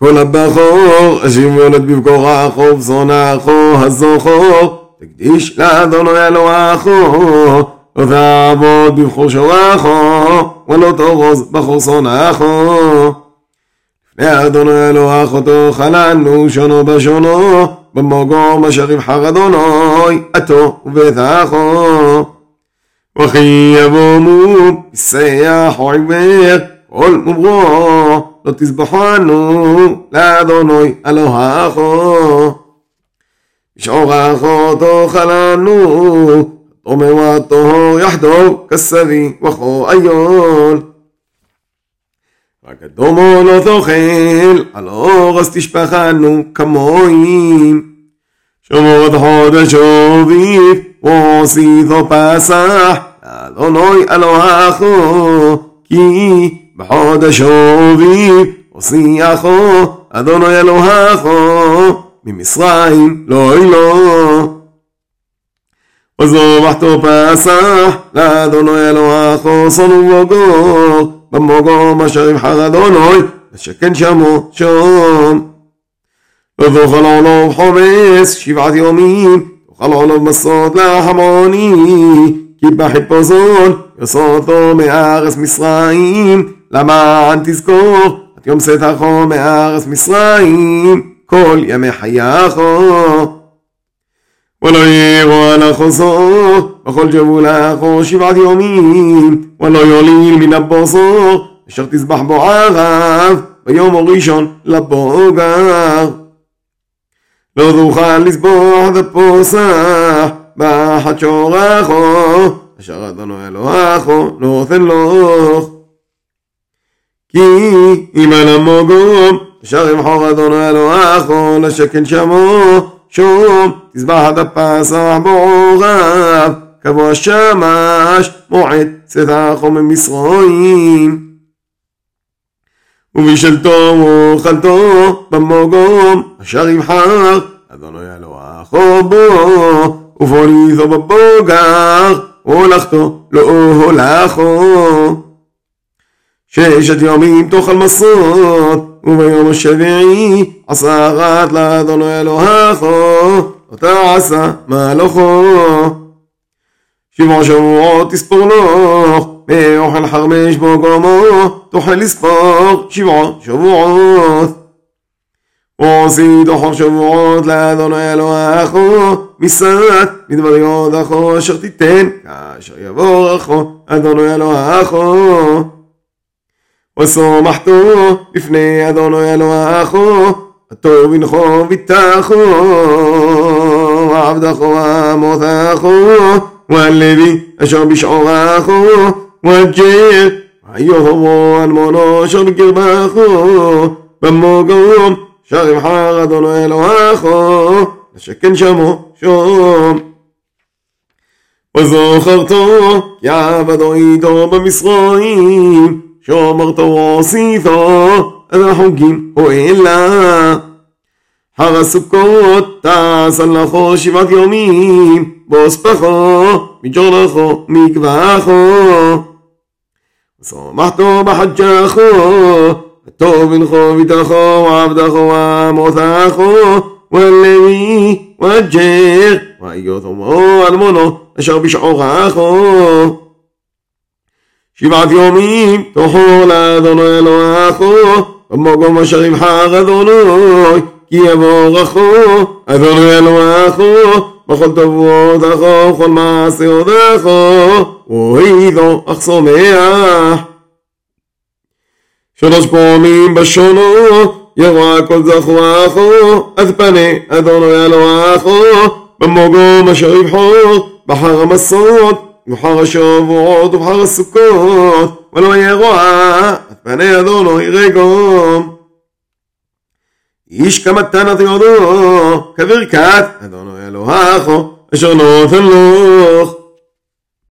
כל הבכור, השוויונת בבכורךו, בזונךו, הזוכו, תקדיש לאדוני אלוהךו, לא תעבוד בבכור שורךו, ולא תארוז בכור שונאךו. לפני אדוני אלוהך אותו חלנו, שונו בשונו, במוגום אשר יבחר אדוני, עתו ובטחו. וכי יבוא מו, שיח עיוור, כל מוברו. לא תזבחנו לאדוני אלוהכו. אלוהיכו. בשעורכו תאכלנו, תומר וטהור יחדור כסבי וכו איון. רק אדומו לא תאכל, על אור אז תשפחנו כמוהים. כמוים. עוד חודש אביב, ועשית פסח, לאדוני אלוהכו, כי בחודש רובי הושיחו אדוני אלוהיכו ממצרים לא אילו. וזובחתו פסח לאדוני אלוהיכו שונאו בוגור במוגום אשר יבחר אדוני ושכן שמו שום. ותאכל עולוב חומץ שבעת יומים תאכל עולוב מסות לחמוני כי בחיפוזון יסודו מארץ מצרים למען תזכור את יום שתחו מארץ מצרים כל ימי חייך ולא ירוע על החוסור וכל ג'בולך שבעת יומים ולא יוליל מן הבוסור אשר תזבח בו ערב ביום הראשון לבוגר לא תוכל לסבוח ופוסח באחד שורחו אשר אדוני אלוהיך נותן לוך. כי אם על המוגום, אשר ימחור אדונו אלוהיכו, לשכן שמו, שום, תזבח עד הפסח בורב, קבוע שמש, מועד צאתךו ממצרים. ובשלטו ואוכלתו במוגום, אשר יבחר, אדונו אלוהיכו בו, ובוריתו בבוגר, הולכתו לא הולכו. ששת ימים תאכל מסות, וביום השביעי עשה אחת לאדוני אלוהך, אותה עשה מהלכו. שבעה שבועות תספור לו, ואוכל חרמש בו גומו, תאכל לספור שבעה שבועות. עושית אוכל שבועות לאדוני אלוהך, מסעת מדבר יודך, אשר תיתן, כאשר יבוא רחו, אדוני אלוהך. وسامحتو بفني أدونو يا لواخو أتو بنخو بتاخو وعبد أخو موثاخو والذي أشعر بشعواخو والجيل أيوه هو المونو شر كرباخو بمو قوم شاغي محاغ أدونو يا لواخو لشكن شمو شوم خرطو يا بدو إيدو بمصرائيم شو مغطى وصيثو انا حقين وإلا حغى السكوت تا صلخو شفات يومين بوسبخو مجرخو مكبخو سمحتو بحجاخو التوب انخو بتخو وعبدخو وموتخو واللوي والجيخ وأيوثم هو المونو أشعر بشعور أخو שבעת יומים תאכול אדוני אלוהיכו, במקום אשר ימחק אדוני, כי יבורכו אדוני אלוהיכו, בכל תבואותך ובכל מעשה ידך, והעידו אך שמח. שלוש פעמים בשונו, יראה כל זכרךו, אז פנה אדוני אלוהיכו, במקום אשר יבחור, בחר המסות, ובחר השבועות ובחר הסוכות, ולא יהיה רוע, פני אדונו לא ירגום. איש כמתנת יורדו, כברכת אדונו אלוהיכו, אשר נותן לך.